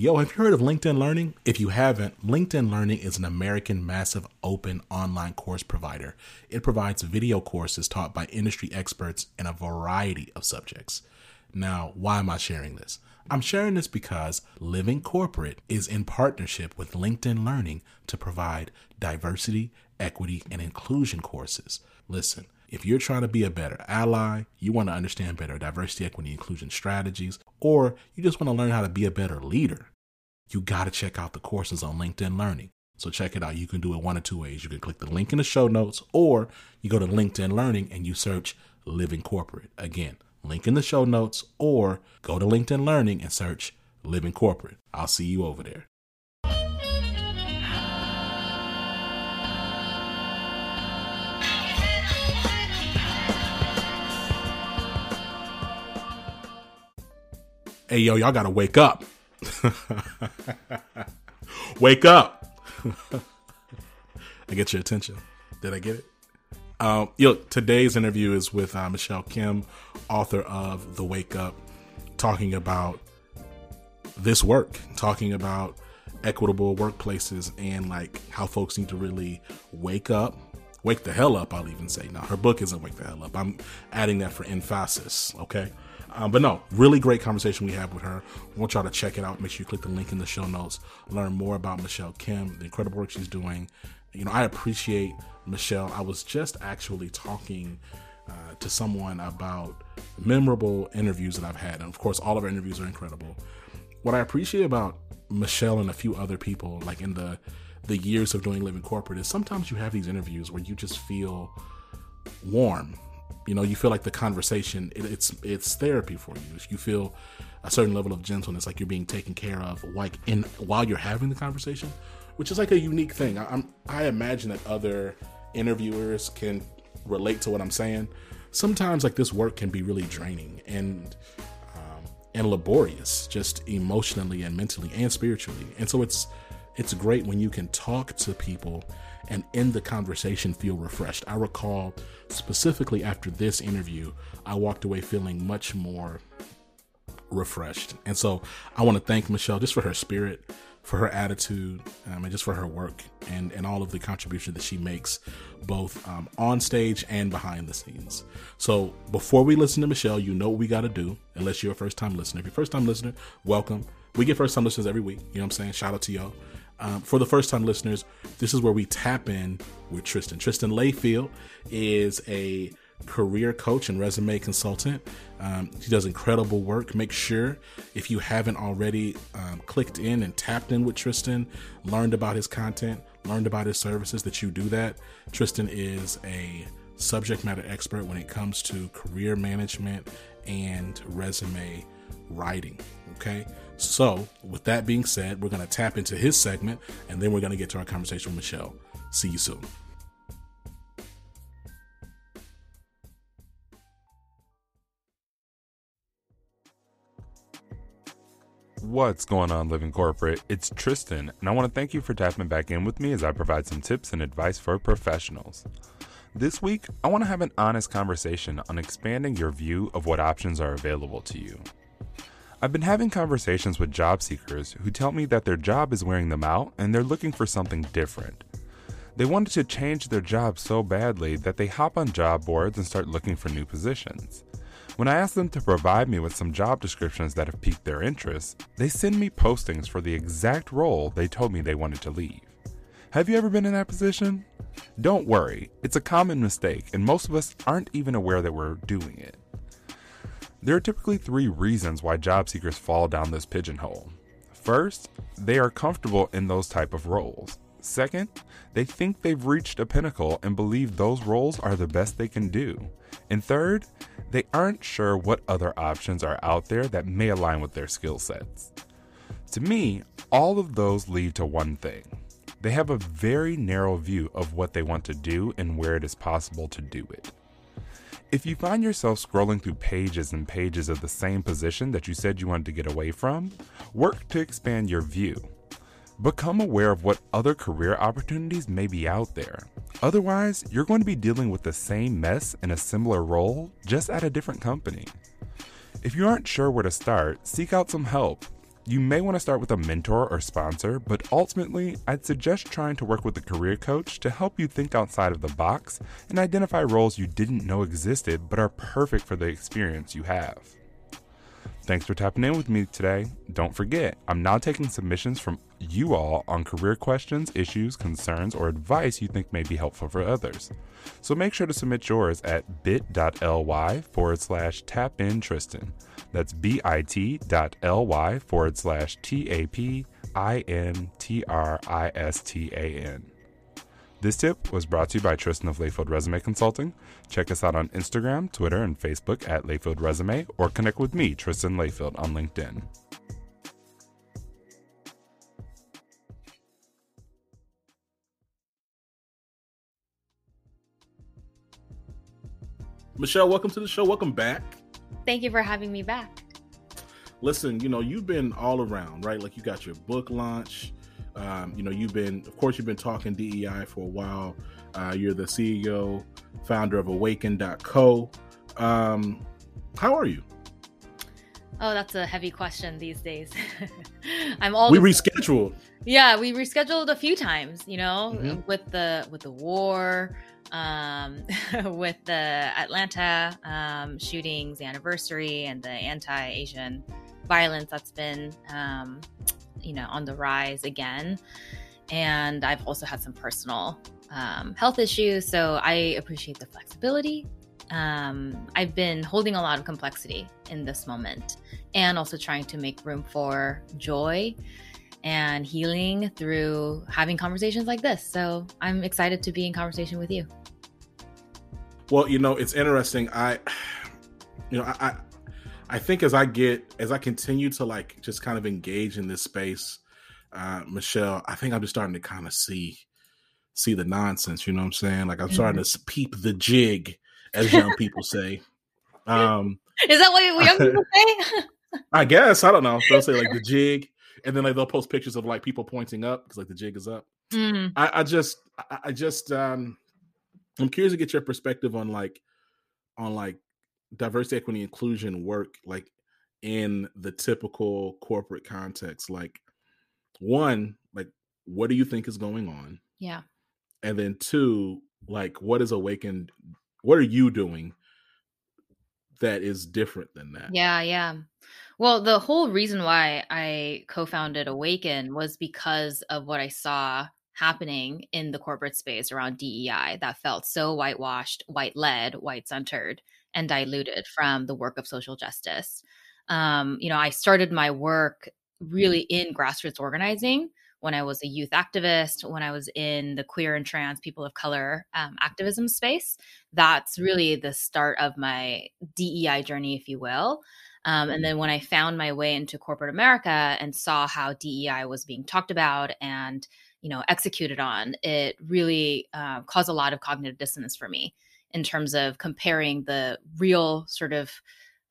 Yo, have you heard of LinkedIn Learning? If you haven't, LinkedIn Learning is an American massive open online course provider. It provides video courses taught by industry experts in a variety of subjects. Now, why am I sharing this? I'm sharing this because Living Corporate is in partnership with LinkedIn Learning to provide diversity, equity, and inclusion courses. Listen, if you're trying to be a better ally, you want to understand better diversity, equity, inclusion strategies, or you just want to learn how to be a better leader, you got to check out the courses on LinkedIn Learning. So check it out. You can do it one of two ways. You can click the link in the show notes, or you go to LinkedIn Learning and you search Living Corporate. Again, link in the show notes, or go to LinkedIn Learning and search Living Corporate. I'll see you over there. Hey, yo, y'all gotta wake up. wake up. I get your attention. Did I get it? Um, yo, today's interview is with uh, Michelle Kim, author of The Wake Up, talking about this work, talking about equitable workplaces and like how folks need to really wake up, wake the hell up. I'll even say. Now, her book isn't "Wake the Hell Up." I'm adding that for emphasis. Okay. Um, but no, really great conversation we had with her. I want y'all to check it out. Make sure you click the link in the show notes. Learn more about Michelle Kim, the incredible work she's doing. You know, I appreciate Michelle. I was just actually talking uh, to someone about memorable interviews that I've had. And of course, all of our interviews are incredible. What I appreciate about Michelle and a few other people, like in the the years of doing living corporate, is sometimes you have these interviews where you just feel warm you know, you feel like the conversation it, it's it's therapy for you. If you feel a certain level of gentleness, like you're being taken care of, like in while you're having the conversation, which is like a unique thing. I, I'm I imagine that other interviewers can relate to what I'm saying. Sometimes like this work can be really draining and um, and laborious, just emotionally and mentally and spiritually. And so it's it's great when you can talk to people and in the conversation feel refreshed. I recall specifically after this interview, I walked away feeling much more refreshed. And so I want to thank Michelle just for her spirit, for her attitude, um, and just for her work and, and all of the contribution that she makes both um, on stage and behind the scenes. So before we listen to Michelle, you know what we got to do, unless you're a first time listener. If you're first time listener, welcome. We get first time listeners every week. You know what I'm saying? Shout out to y'all. Um, for the first time listeners, this is where we tap in with Tristan. Tristan Layfield is a career coach and resume consultant. Um, he does incredible work. Make sure if you haven't already um, clicked in and tapped in with Tristan, learned about his content, learned about his services, that you do that. Tristan is a subject matter expert when it comes to career management and resume writing. Okay. So, with that being said, we're going to tap into his segment and then we're going to get to our conversation with Michelle. See you soon. What's going on, Living Corporate? It's Tristan, and I want to thank you for tapping back in with me as I provide some tips and advice for professionals. This week, I want to have an honest conversation on expanding your view of what options are available to you. I've been having conversations with job seekers who tell me that their job is wearing them out and they're looking for something different. They wanted to change their job so badly that they hop on job boards and start looking for new positions. When I ask them to provide me with some job descriptions that have piqued their interest, they send me postings for the exact role they told me they wanted to leave. Have you ever been in that position? Don't worry, it's a common mistake, and most of us aren't even aware that we're doing it. There are typically three reasons why job seekers fall down this pigeonhole. First, they are comfortable in those type of roles. Second, they think they've reached a pinnacle and believe those roles are the best they can do. And third, they aren't sure what other options are out there that may align with their skill sets. To me, all of those lead to one thing. They have a very narrow view of what they want to do and where it is possible to do it. If you find yourself scrolling through pages and pages of the same position that you said you wanted to get away from, work to expand your view. Become aware of what other career opportunities may be out there. Otherwise, you're going to be dealing with the same mess in a similar role, just at a different company. If you aren't sure where to start, seek out some help. You may want to start with a mentor or sponsor, but ultimately, I'd suggest trying to work with a career coach to help you think outside of the box and identify roles you didn't know existed but are perfect for the experience you have. Thanks for tapping in with me today. Don't forget, I'm now taking submissions from you all on career questions, issues, concerns, or advice you think may be helpful for others. So make sure to submit yours at bit.ly forward slash tap in Tristan. That's bit.ly forward slash T A P I N T R I S T A N. This tip was brought to you by Tristan of Layfield Resume Consulting. Check us out on Instagram, Twitter, and Facebook at Layfield Resume, or connect with me, Tristan Layfield, on LinkedIn. Michelle, welcome to the show. Welcome back. Thank you for having me back. Listen, you know, you've been all around, right? Like you got your book launch, um, you know, you've been, of course, you've been talking DEI for a while. Uh, you're the CEO, founder of Awaken.co. Um, how are you? Oh, that's a heavy question these days. I'm all we rescheduled. Yeah, we rescheduled a few times. You know, mm-hmm. with the with the war, um, with the Atlanta um, shootings anniversary, and the anti-Asian violence that's been um, you know on the rise again. And i've also had some personal um, health issues so i appreciate the flexibility. Um, i've been holding a lot of complexity in this moment and also trying to make room for joy and healing through having conversations like this. So i'm excited to be in conversation with you. Well you know it's interesting. I you know i I think as I get as I continue to like just kind of engage in this space, uh, Michelle, I think I'm just starting to kind of see see the nonsense. You know what I'm saying? Like I'm mm-hmm. starting to peep the jig, as young people say. Um, Is that what young people say? I guess I don't know. They'll say like the jig, and then like they'll post pictures of like people pointing up because like the jig is up. Mm. I, I, just, I, I just, um, I'm curious to get your perspective on like, on like diversity, equity, inclusion work like in the typical corporate context? Like, one, like, what do you think is going on? Yeah. And then two, like, what is awakened? What are you doing that is different than that? Yeah, yeah. Well, the whole reason why I co founded Awaken was because of what I saw happening in the corporate space around DEI that felt so whitewashed, white led, white centered and diluted from the work of social justice. Um, you know, I started my work really in grassroots organizing when I was a youth activist, when I was in the queer and trans people of color um, activism space. That's really the start of my DEI journey, if you will. Um, and then when I found my way into corporate America and saw how DEI was being talked about and you know executed on, it really uh, caused a lot of cognitive dissonance for me in terms of comparing the real sort of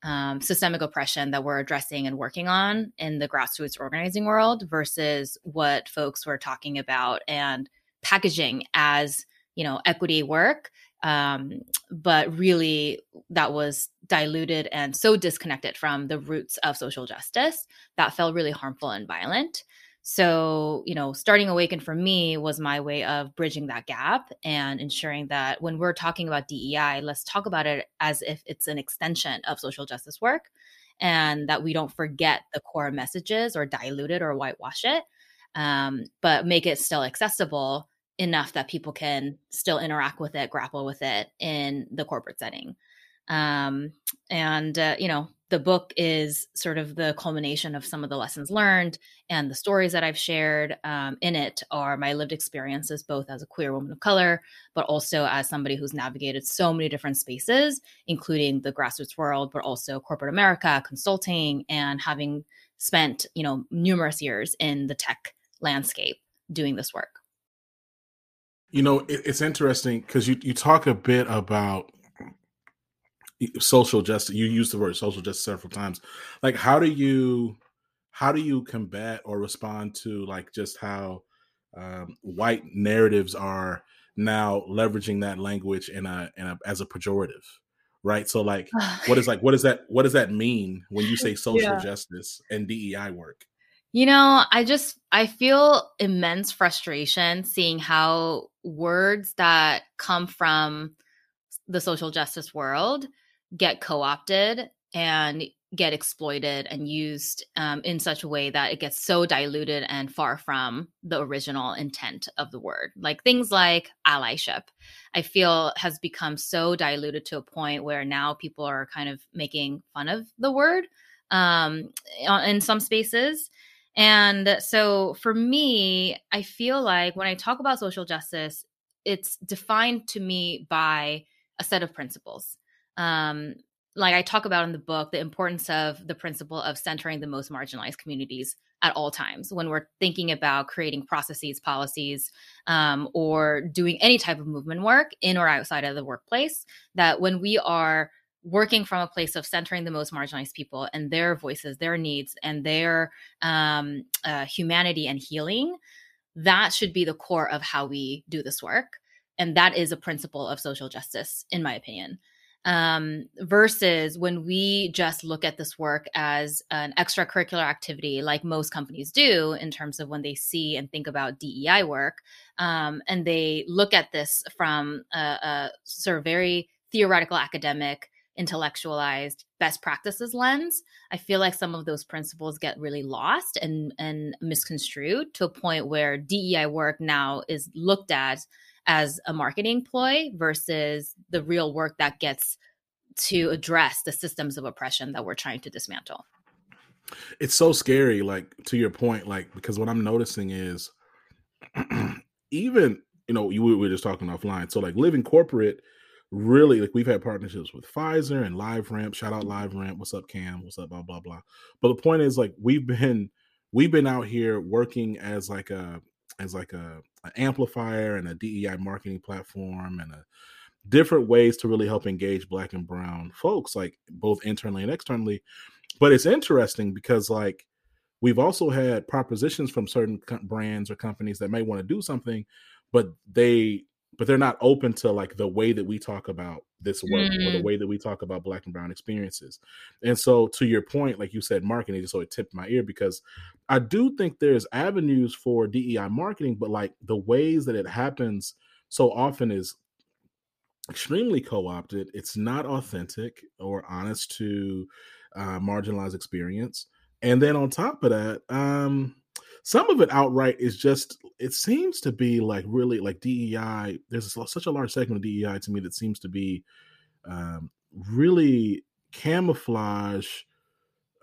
um, systemic oppression that we're addressing and working on in the grassroots organizing world versus what folks were talking about and packaging as you know equity work um, but really that was diluted and so disconnected from the roots of social justice that felt really harmful and violent so, you know, starting Awaken for me was my way of bridging that gap and ensuring that when we're talking about DEI, let's talk about it as if it's an extension of social justice work and that we don't forget the core messages or dilute it or whitewash it, um, but make it still accessible enough that people can still interact with it, grapple with it in the corporate setting. Um, and, uh, you know, the book is sort of the culmination of some of the lessons learned and the stories that I've shared um, in it are my lived experiences, both as a queer woman of color, but also as somebody who's navigated so many different spaces, including the grassroots world, but also corporate America, consulting, and having spent, you know, numerous years in the tech landscape doing this work. You know, it's interesting because you, you talk a bit about social justice you use the word social justice several times. Like how do you how do you combat or respond to like just how um, white narratives are now leveraging that language in a, in a as a pejorative right? So like what is like what does that what does that mean when you say social yeah. justice and dei work? You know, I just I feel immense frustration seeing how words that come from the social justice world get co-opted and get exploited and used um, in such a way that it gets so diluted and far from the original intent of the word. Like things like allyship, I feel has become so diluted to a point where now people are kind of making fun of the word um, in some spaces. And so for me, I feel like when I talk about social justice, it's defined to me by a set of principles. Um, like I talk about in the book, the importance of the principle of centering the most marginalized communities at all times when we're thinking about creating processes, policies, um, or doing any type of movement work in or outside of the workplace. That when we are working from a place of centering the most marginalized people and their voices, their needs, and their um, uh, humanity and healing, that should be the core of how we do this work. And that is a principle of social justice, in my opinion um, versus when we just look at this work as an extracurricular activity, like most companies do, in terms of when they see and think about DEI work, um, and they look at this from a, a sort of very theoretical, academic, intellectualized best practices lens i feel like some of those principles get really lost and and misconstrued to a point where dei work now is looked at as a marketing ploy versus the real work that gets to address the systems of oppression that we're trying to dismantle. It's so scary, like to your point, like because what I'm noticing is even you know you we were just talking offline. So like living corporate, really like we've had partnerships with Pfizer and LiveRamp. Shout out mm-hmm. LiveRamp. What's up, Cam? What's up? Blah blah blah. But the point is like we've been we've been out here working as like a as like a an amplifier and a DEI marketing platform and a different ways to really help engage black and brown folks like both internally and externally. But it's interesting because like we've also had propositions from certain brands or companies that may want to do something but they but they're not open to like the way that we talk about this work mm. or the mm. way that we talk about black and brown experiences and so to your point like you said marketing just so it tipped my ear because i do think there's avenues for dei marketing but like the ways that it happens so often is extremely co-opted it's not authentic or honest to uh, marginalized experience and then on top of that um some of it outright is just it seems to be like really like DEI. There's such a large segment of DEI to me that seems to be um, really camouflage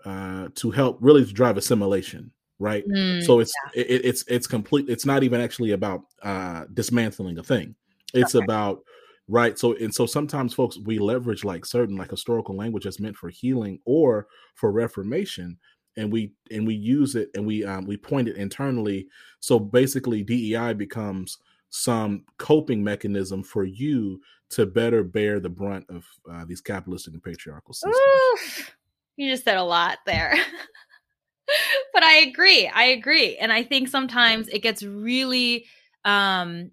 uh, to help really to drive assimilation right mm, so it's yeah. it, it's it's complete it's not even actually about uh dismantling a thing it's okay. about right so and so sometimes folks we leverage like certain like historical language that's meant for healing or for reformation and we and we use it and we um, we point it internally. So basically, DEI becomes some coping mechanism for you to better bear the brunt of uh, these capitalistic and patriarchal systems. You just said a lot there. but I agree. I agree. And I think sometimes it gets really um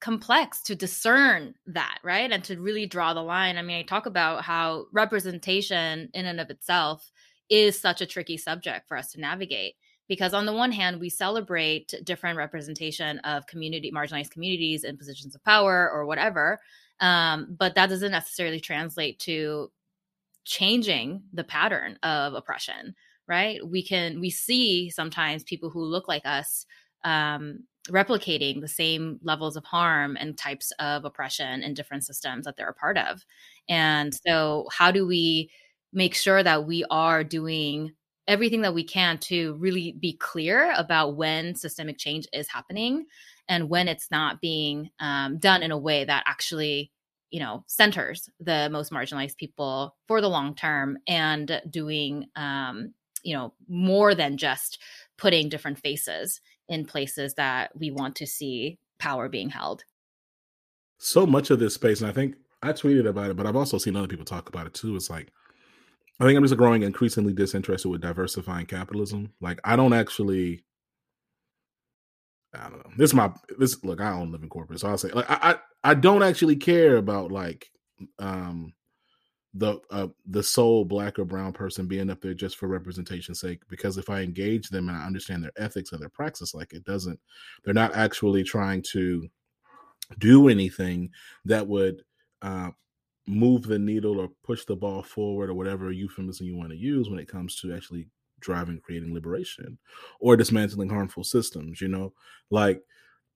complex to discern that, right? And to really draw the line. I mean, I talk about how representation in and of itself is such a tricky subject for us to navigate because on the one hand we celebrate different representation of community marginalized communities in positions of power or whatever um, but that doesn't necessarily translate to changing the pattern of oppression right? We can we see sometimes people who look like us um, replicating the same levels of harm and types of oppression in different systems that they're a part of. And so how do we make sure that we are doing everything that we can to really be clear about when systemic change is happening and when it's not being um, done in a way that actually you know centers the most marginalized people for the long term and doing um, you know more than just putting different faces in places that we want to see power being held. So much of this space and i think i tweeted about it but i've also seen other people talk about it too it's like I think I'm just growing increasingly disinterested with diversifying capitalism. Like I don't actually I don't know. This is my this look, I don't live in corporate, so I'll say like I I, I don't actually care about like um the uh, the sole black or brown person being up there just for representation's sake because if i engage them and i understand their ethics and their praxis like it doesn't they're not actually trying to do anything that would uh, move the needle or push the ball forward or whatever euphemism you want to use when it comes to actually driving creating liberation or dismantling harmful systems you know like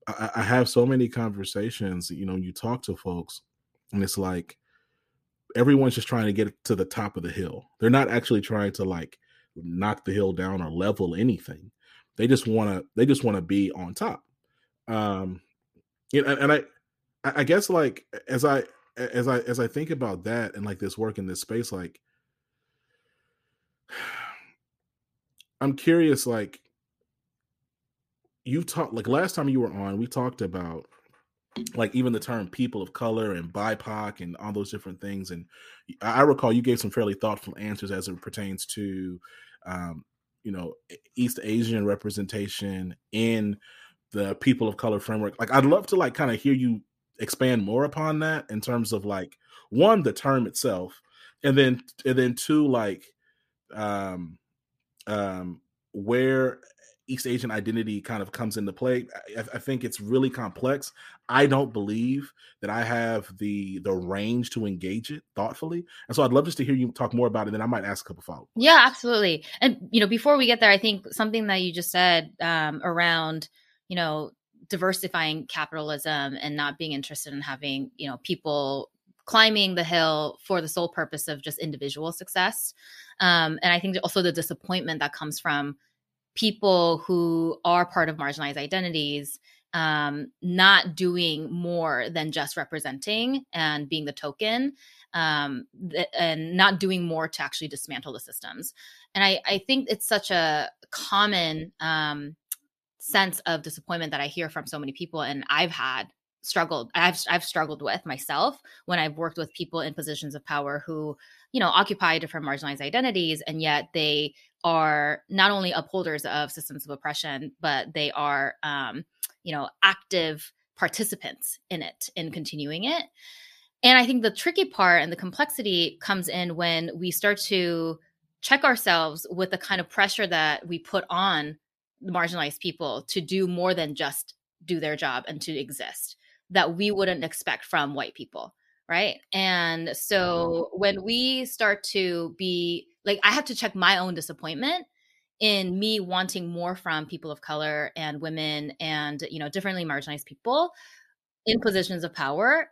I, I have so many conversations you know you talk to folks and it's like everyone's just trying to get to the top of the hill. They're not actually trying to like knock the hill down or level anything. They just want to they just want to be on top. Um you know, and I I guess like as I as I as I think about that and like this work in this space like I'm curious like you talked like last time you were on we talked about like even the term people of color and BIPOC and all those different things. And I recall you gave some fairly thoughtful answers as it pertains to, um, you know, East Asian representation in the people of color framework. Like, I'd love to like kind of hear you expand more upon that in terms of like one, the term itself, and then and then two, like, um, um, where East Asian identity kind of comes into play. I, I, think it's really complex. I don't believe that I have the the range to engage it thoughtfully, and so I'd love just to hear you talk more about it. Then I might ask a couple follow. Yeah, absolutely. And you know, before we get there, I think something that you just said um, around you know diversifying capitalism and not being interested in having you know people climbing the hill for the sole purpose of just individual success. Um, and I think also the disappointment that comes from people who are part of marginalized identities um, not doing more than just representing and being the token um, th- and not doing more to actually dismantle the systems. And I, I think it's such a common um, sense of disappointment that I hear from so many people, and I've had struggled I've I've struggled with myself when I've worked with people in positions of power who you know occupy different marginalized identities and yet they are not only upholders of systems of oppression but they are um, you know active participants in it in continuing it. And i think the tricky part and the complexity comes in when we start to check ourselves with the kind of pressure that we put on marginalized people to do more than just do their job and to exist that we wouldn't expect from white people right and mm-hmm. so when we start to be like i have to check my own disappointment in me wanting more from people of color and women and you know differently marginalized people in positions of power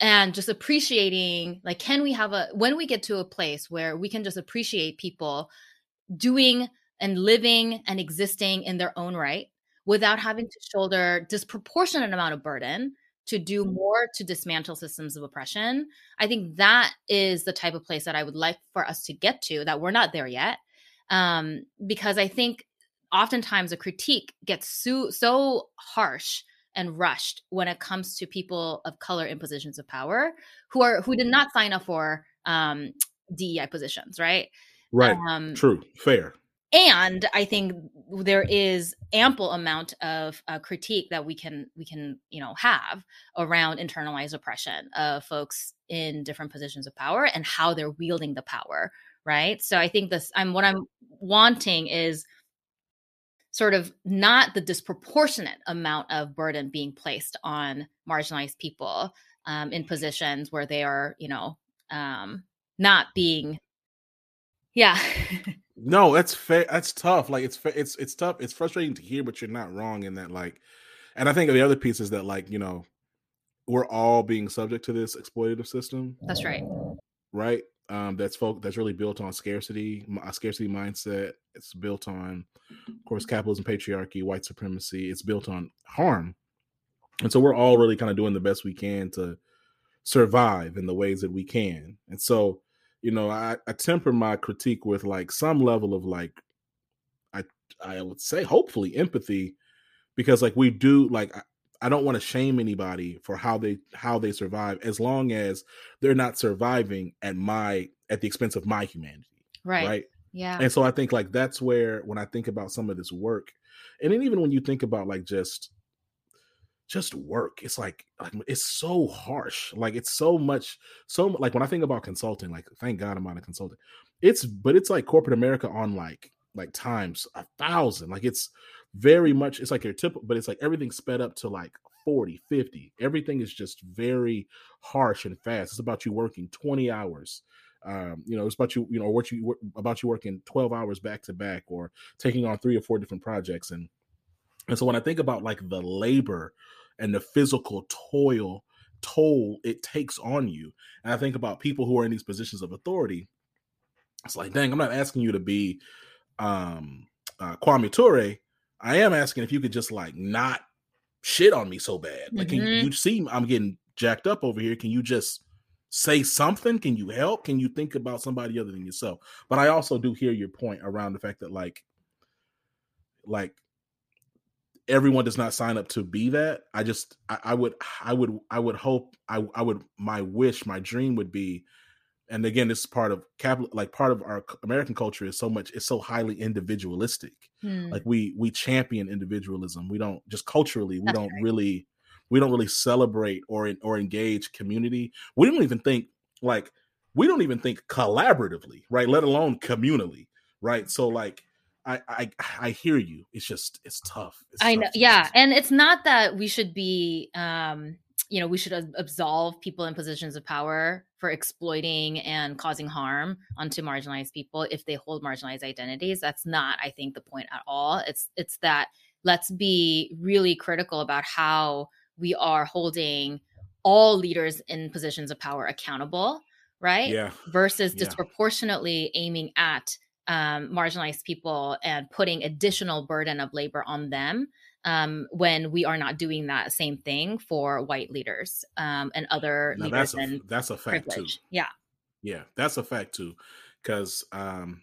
and just appreciating like can we have a when we get to a place where we can just appreciate people doing and living and existing in their own right without having to shoulder disproportionate amount of burden to do mm-hmm. more to dismantle systems of oppression. I think that is the type of place that I would like for us to get to, that we're not there yet. Um, because I think oftentimes a critique gets so, so harsh and rushed when it comes to people of color in positions of power who are who did mm-hmm. not sign up for um, DEI positions, right? Right. Um, True. Fair and i think there is ample amount of uh, critique that we can we can you know have around internalized oppression of folks in different positions of power and how they're wielding the power right? So i think this i'm what i'm wanting is sort of not the disproportionate amount of burden being placed on marginalized people um, in positions where they are you know um, not being yeah No, that's fair. That's tough. Like it's it's it's tough. It's frustrating to hear, but you're not wrong in that. Like, and I think the other piece is that like you know, we're all being subject to this exploitative system. That's right. Right. Um, that's folk. That's really built on scarcity, a scarcity mindset. It's built on, of course, capitalism, patriarchy, white supremacy. It's built on harm, and so we're all really kind of doing the best we can to survive in the ways that we can. And so you know, I, I temper my critique with like some level of like, I I would say hopefully empathy, because like we do like I, I don't want to shame anybody for how they how they survive as long as they're not surviving at my at the expense of my humanity. Right. Right. Yeah. And so I think like that's where when I think about some of this work, and then even when you think about like just just work. It's like, like it's so harsh. Like it's so much, so like when I think about consulting, like thank God I'm not a consultant. It's but it's like corporate America on like like times a thousand. Like it's very much it's like your typical, but it's like everything sped up to like 40, 50. Everything is just very harsh and fast. It's about you working 20 hours. Um, you know, it's about you, you know, what you about you working 12 hours back to back or taking on three or four different projects. And and so when I think about like the labor and the physical toil toll it takes on you, and I think about people who are in these positions of authority, it's like, dang, I'm not asking you to be um uh, Kwame Ture. I am asking if you could just like not shit on me so bad. Like, mm-hmm. can you, you see I'm getting jacked up over here? Can you just say something? Can you help? Can you think about somebody other than yourself? But I also do hear your point around the fact that like, like everyone does not sign up to be that. I just I, I would I would I would hope I I would my wish my dream would be and again this is part of capital like part of our american culture is so much it's so highly individualistic hmm. like we we champion individualism we don't just culturally we That's don't right. really we don't really celebrate or or engage community we don't even think like we don't even think collaboratively right let alone communally right so like I, I I hear you. It's just it's tough. It's I tough. know, yeah, and it's not that we should be um you know we should absolve people in positions of power for exploiting and causing harm onto marginalized people if they hold marginalized identities that's not i think the point at all it's it's that let's be really critical about how we are holding all leaders in positions of power accountable right yeah versus yeah. disproportionately aiming at um, marginalized people and putting additional burden of labor on them um, when we are not doing that same thing for white leaders um, and other now leaders. That's a, that's a fact privilege. too. Yeah. Yeah, that's a fact too. Because um,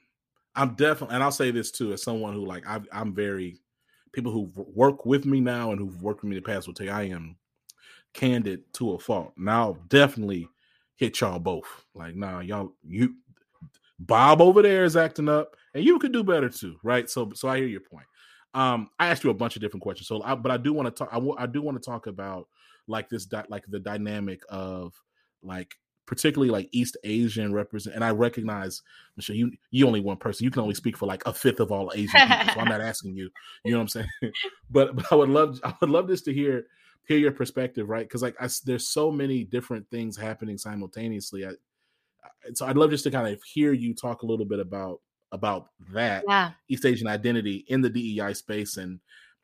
I'm definitely, and I'll say this too, as someone who like i am very people who work with me now and who've worked with me in the past will tell you I am candid to a fault. Now, definitely hit y'all both. Like, nah, y'all, you, Bob over there is acting up, and you could do better too, right? So, so I hear your point. Um, I asked you a bunch of different questions, so I, but I do want to talk. I, w- I do want to talk about like this, di- like the dynamic of like particularly like East Asian represent. And I recognize, Michelle, you you only one person. You can only speak for like a fifth of all Asian people. so I'm not asking you. You know what I'm saying? but but I would love I would love just to hear hear your perspective, right? Because like I, there's so many different things happening simultaneously. I, so I'd love just to kind of hear you talk a little bit about about that yeah. East Asian identity in the DEI space and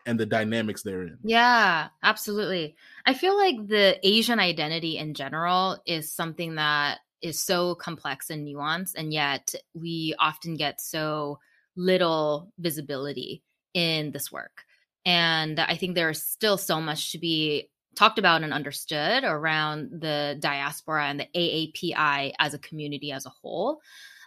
and the dynamics therein. Yeah, absolutely. I feel like the Asian identity in general is something that is so complex and nuanced, and yet we often get so little visibility in this work. And I think there's still so much to be talked about and understood around the diaspora and the AAPI as a community as a whole.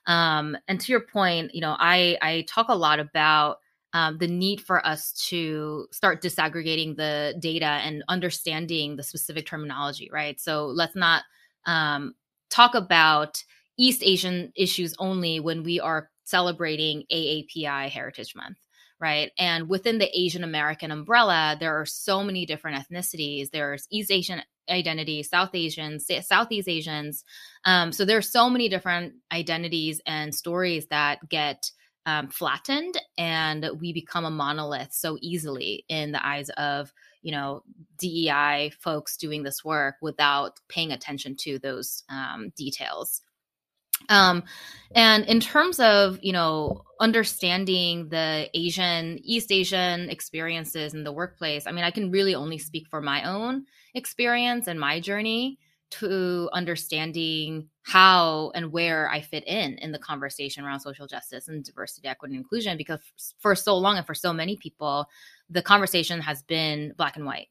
Um, and to your point, you know, I I talk a lot about um, the need for us to start disaggregating the data and understanding the specific terminology, right? So let's not um, talk about East Asian issues only when we are celebrating AAPI Heritage Month, right? And within the Asian American umbrella, there are so many different ethnicities. There's East Asian identity, South Asians, Southeast Asians. Um, so there's so many different identities and stories that get um, flattened, and we become a monolith so easily in the eyes of you know DEI folks doing this work without paying attention to those um, details. Um, and in terms of, you know, understanding the Asian, East Asian experiences in the workplace, I mean, I can really only speak for my own experience and my journey to understanding how and where I fit in in the conversation around social justice and diversity, equity, and inclusion. Because for so long and for so many people, the conversation has been black and white,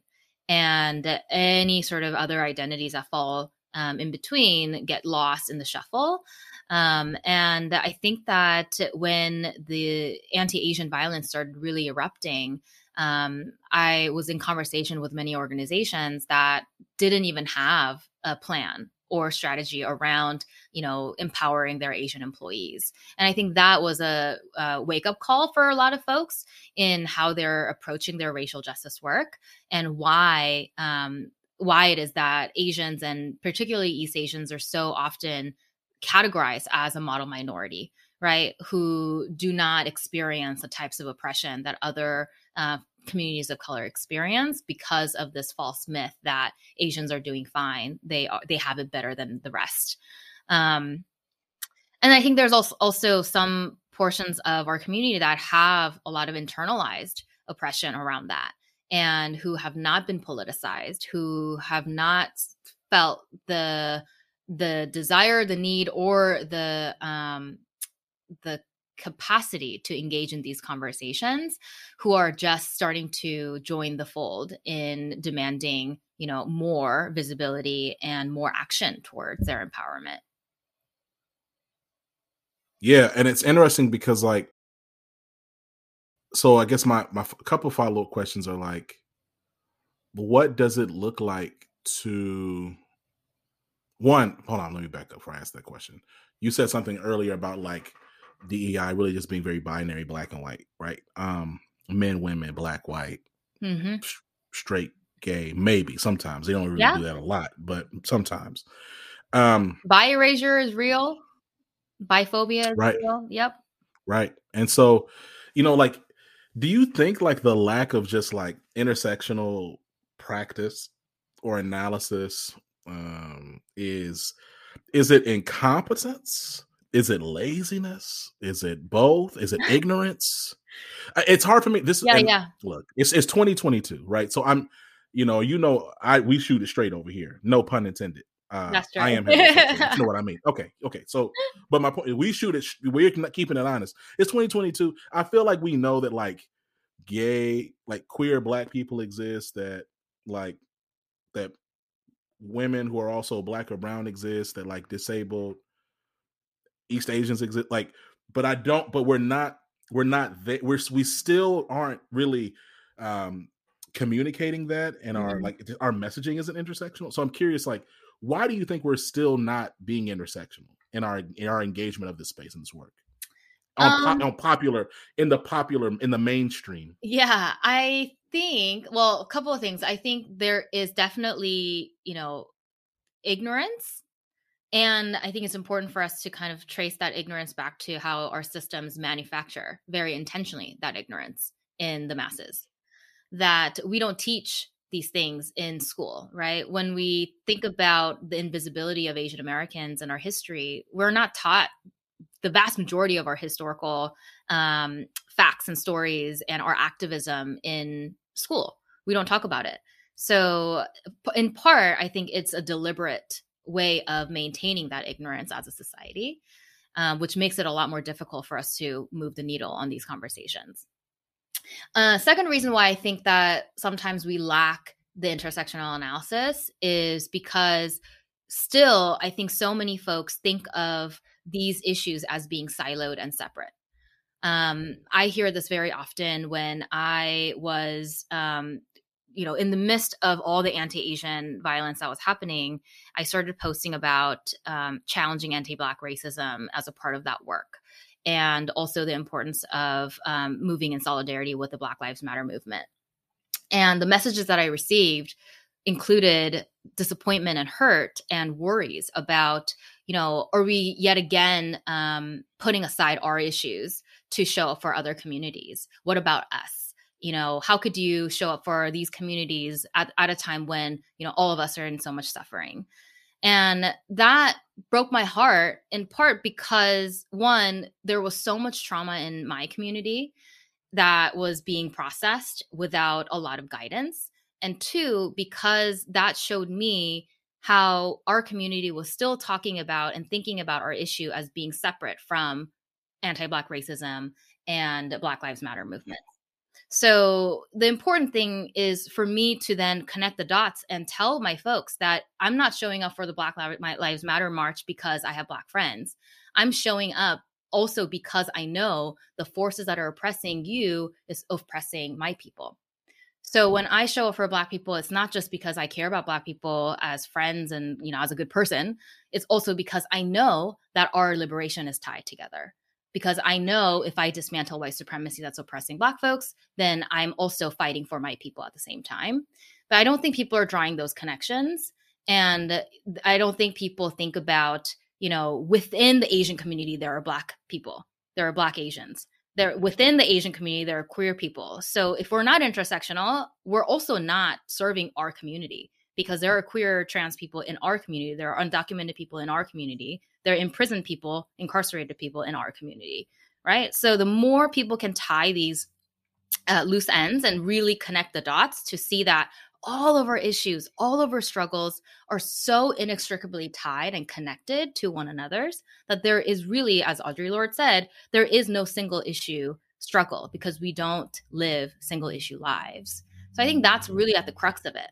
and any sort of other identities that fall um, in between get lost in the shuffle. Um, and I think that when the anti Asian violence started really erupting, um, I was in conversation with many organizations that didn't even have a plan or strategy around you know empowering their asian employees and i think that was a, a wake up call for a lot of folks in how they're approaching their racial justice work and why um, why it is that asians and particularly east asians are so often categorized as a model minority right who do not experience the types of oppression that other uh, communities of color experience because of this false myth that Asians are doing fine. They are they have it better than the rest. Um, and I think there's also also some portions of our community that have a lot of internalized oppression around that and who have not been politicized, who have not felt the the desire, the need, or the um, the capacity to engage in these conversations who are just starting to join the fold in demanding you know more visibility and more action towards their empowerment. Yeah and it's interesting because like so i guess my my couple follow-up questions are like what does it look like to one hold on let me back up before i ask that question you said something earlier about like DEI really just being very binary, black and white, right? Um, men, women, black, white, mm-hmm. straight, gay, maybe sometimes they don't really yeah. do that a lot, but sometimes. Um, Bi erasure is real. Biphobia is right. real. Yep. Right. And so, you know, like, do you think like the lack of just like intersectional practice or analysis um is is it incompetence is it laziness? Is it both? Is it ignorance? It's hard for me. This yeah, yeah. Look, it's it's 2022, right? So I'm, you know, you know, I we shoot it straight over here. No pun intended. Uh, I am. you know what I mean? Okay, okay. So, but my point, we shoot it. We're keeping it honest. It's 2022. I feel like we know that like gay, like queer black people exist. That like that women who are also black or brown exist. That like disabled East Asians exist. Like, but I don't. But we're not. We're not. There. We're we still aren't really um communicating that, and our mm-hmm. like our messaging isn't intersectional. So I'm curious, like, why do you think we're still not being intersectional in our in our engagement of this space and this work? On, um, po- on popular in the popular in the mainstream. Yeah, I think. Well, a couple of things. I think there is definitely you know ignorance and I think it's important for us to kind of trace that ignorance back to how our systems manufacture very intentionally that ignorance in the masses. That we don't teach these things in school, right? When we think about the invisibility of Asian Americans in our history, we're not taught the vast majority of our historical um, facts and stories and our activism in school. We don't talk about it. So, in part, I think it's a deliberate way of maintaining that ignorance as a society, um, which makes it a lot more difficult for us to move the needle on these conversations. Uh, second reason why I think that sometimes we lack the intersectional analysis is because still, I think so many folks think of these issues as being siloed and separate. Um, I hear this very often when I was um, you know, in the midst of all the anti-Asian violence that was happening, I started posting about um, challenging anti-black racism as a part of that work, and also the importance of um, moving in solidarity with the Black Lives Matter movement. And the messages that I received included disappointment and hurt and worries about, you know, are we yet again um, putting aside our issues to show up for other communities? What about us? you know how could you show up for these communities at, at a time when you know all of us are in so much suffering and that broke my heart in part because one there was so much trauma in my community that was being processed without a lot of guidance. And two because that showed me how our community was still talking about and thinking about our issue as being separate from anti-black racism and black lives matter movement so the important thing is for me to then connect the dots and tell my folks that I'm not showing up for the Black Lives Matter march because I have black friends. I'm showing up also because I know the forces that are oppressing you is oppressing my people. So when I show up for black people, it's not just because I care about black people as friends and, you know, as a good person. It's also because I know that our liberation is tied together. Because I know if I dismantle white supremacy that's oppressing black folks, then I'm also fighting for my people at the same time. But I don't think people are drawing those connections. And I don't think people think about, you know, within the Asian community, there are black people, there are black Asians there within the Asian community, there are queer people. So if we're not intersectional, we're also not serving our community because there are queer trans people in our community. There are undocumented people in our community. There are imprisoned people, incarcerated people in our community, right? So the more people can tie these uh, loose ends and really connect the dots to see that all of our issues, all of our struggles are so inextricably tied and connected to one another's that there is really, as Audre Lorde said, there is no single issue struggle because we don't live single issue lives. So I think that's really at the crux of it.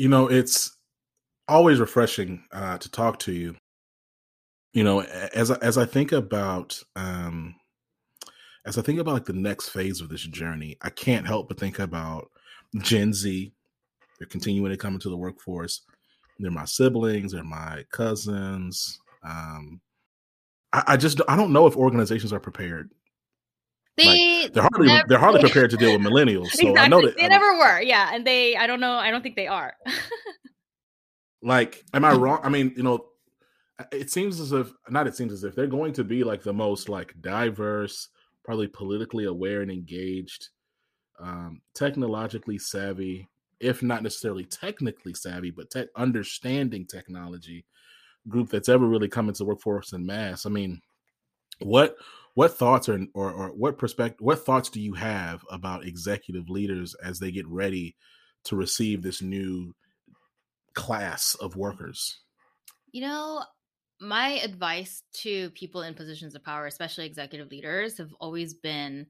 You know, it's always refreshing uh, to talk to you. You know, as as I think about um, as I think about like the next phase of this journey, I can't help but think about Gen Z. They're continuing to come into the workforce. They're my siblings. They're my cousins. Um, I, I just I don't know if organizations are prepared. They like, they're hardly never, they're hardly prepared to deal with millennials. So exactly. I know that they never were. Yeah, and they I don't know. I don't think they are. like, am I wrong? I mean, you know, it seems as if not. It seems as if they're going to be like the most like diverse, probably politically aware and engaged um, technologically savvy, if not necessarily technically savvy, but te- understanding technology group that's ever really come into the workforce in mass. I mean, what what thoughts are or, or what perspective what thoughts do you have about executive leaders as they get ready to receive this new class of workers? You know, my advice to people in positions of power, especially executive leaders, have always been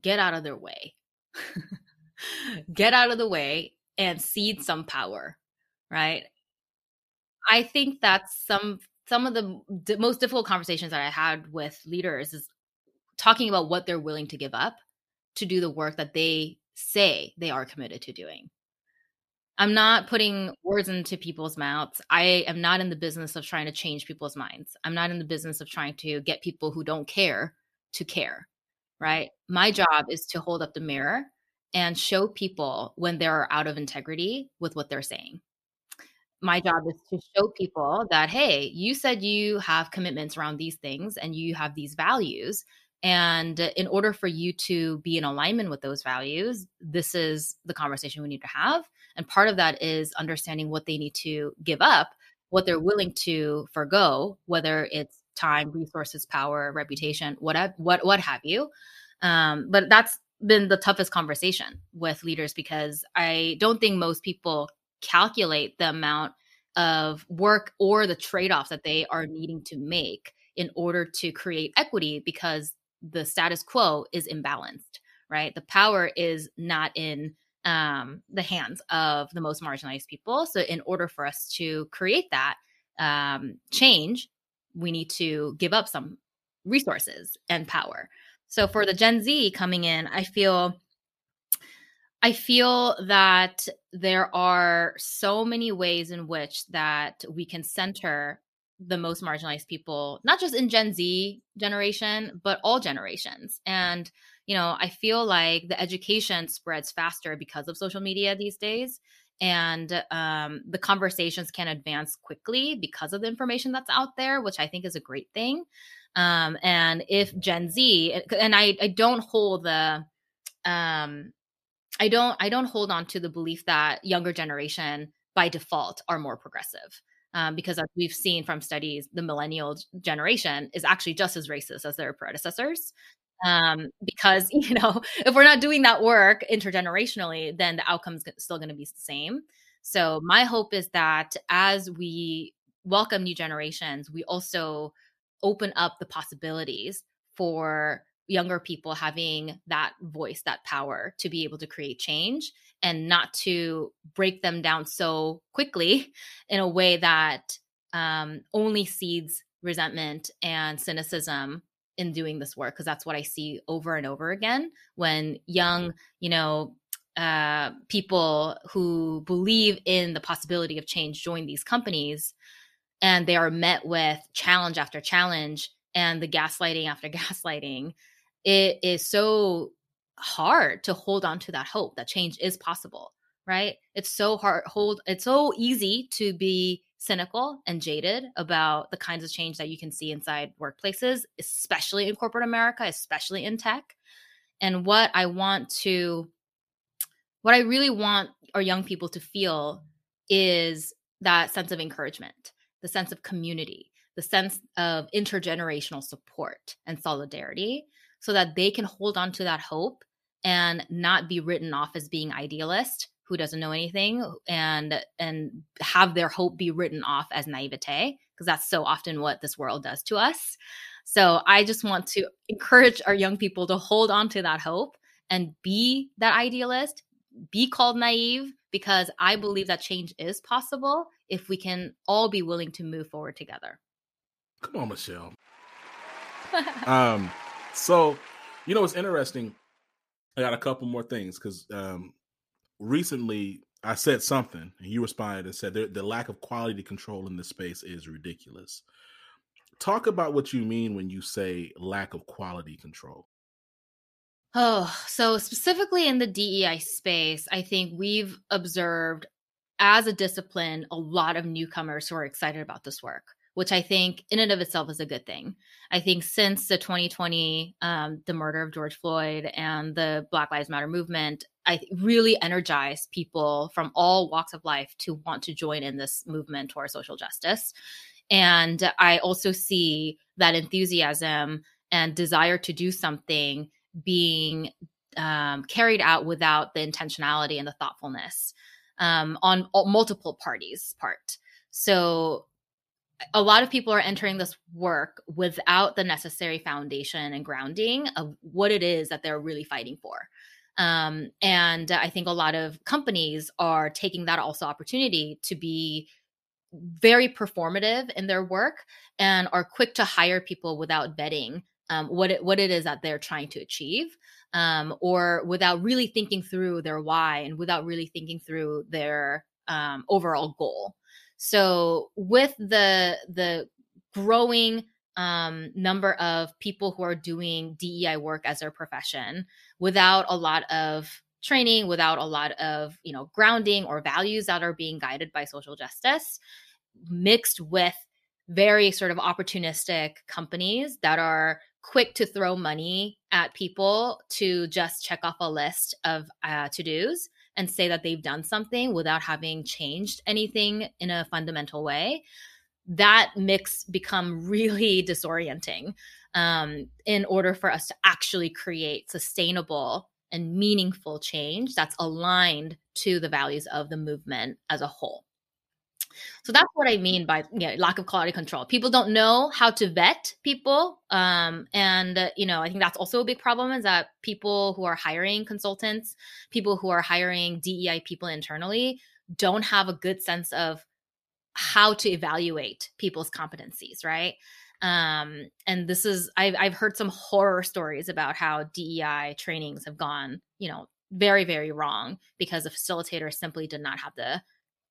get out of their way. get out of the way and cede some power, right? I think that's some some of the d- most difficult conversations that I had with leaders is talking about what they're willing to give up to do the work that they say they are committed to doing. I'm not putting words into people's mouths. I am not in the business of trying to change people's minds. I'm not in the business of trying to get people who don't care to care right? My job is to hold up the mirror and show people when they're out of integrity with what they're saying. My job is to show people that, hey, you said you have commitments around these things and you have these values. And in order for you to be in alignment with those values, this is the conversation we need to have. And part of that is understanding what they need to give up, what they're willing to forego, whether it's time, resources, power, reputation, whatever, what what have you. Um, but that's been the toughest conversation with leaders because I don't think most people calculate the amount of work or the trade-offs that they are needing to make in order to create equity because the status quo is imbalanced, right? The power is not in um, the hands of the most marginalized people. So, in order for us to create that um, change, we need to give up some resources and power. So for the Gen Z coming in, I feel I feel that there are so many ways in which that we can center the most marginalized people, not just in Gen Z generation, but all generations. And you know, I feel like the education spreads faster because of social media these days and um, the conversations can advance quickly because of the information that's out there which i think is a great thing um, and if gen z and i, I don't hold the um, i don't i don't hold on to the belief that younger generation by default are more progressive um, because as we've seen from studies the millennial generation is actually just as racist as their predecessors um, because you know if we're not doing that work intergenerationally then the outcome's still going to be the same. So my hope is that as we welcome new generations we also open up the possibilities for younger people having that voice that power to be able to create change and not to break them down so quickly in a way that um, only seeds resentment and cynicism in doing this work. Because that's what I see over and over again when young, you know, uh, people who believe in the possibility of change join these companies and they are met with challenge after challenge and the gaslighting after gaslighting it is so hard to hold on to that hope that change is possible right? It's so hard hold it's so easy to be cynical and jaded about the kinds of change that you can see inside workplaces especially in corporate america especially in tech. And what i want to what i really want our young people to feel is that sense of encouragement the sense of community the sense of intergenerational support and solidarity so that they can hold on to that hope and not be written off as being idealist who doesn't know anything and and have their hope be written off as naivete because that's so often what this world does to us. So i just want to encourage our young people to hold on to that hope and be that idealist be called naive because i believe that change is possible if we can all be willing to move forward together. Come on michelle. Um so you know it's interesting I got a couple more things because um, recently I said something and you responded and said the lack of quality control in this space is ridiculous. Talk about what you mean when you say lack of quality control. Oh, so specifically in the DEI space, I think we've observed as a discipline a lot of newcomers who are excited about this work which I think in and of itself is a good thing. I think since the 2020, um, the murder of George Floyd and the Black Lives Matter movement, I really energized people from all walks of life to want to join in this movement towards social justice. And I also see that enthusiasm and desire to do something being um, carried out without the intentionality and the thoughtfulness um, on multiple parties' part. So a lot of people are entering this work without the necessary foundation and grounding of what it is that they're really fighting for. Um, and I think a lot of companies are taking that also opportunity to be very performative in their work and are quick to hire people without vetting um, what it, what it is that they're trying to achieve, um, or without really thinking through their why and without really thinking through their um, overall goal. So with the the growing um, number of people who are doing DEI work as their profession without a lot of training, without a lot of you know grounding or values that are being guided by social justice, mixed with very sort of opportunistic companies that are quick to throw money at people to just check off a list of uh, to dos and say that they've done something without having changed anything in a fundamental way that mix become really disorienting um, in order for us to actually create sustainable and meaningful change that's aligned to the values of the movement as a whole so that's what I mean by lack of quality control. People don't know how to vet people, um, and uh, you know I think that's also a big problem. Is that people who are hiring consultants, people who are hiring DEI people internally, don't have a good sense of how to evaluate people's competencies, right? Um, and this is I've I've heard some horror stories about how DEI trainings have gone, you know, very very wrong because the facilitator simply did not have the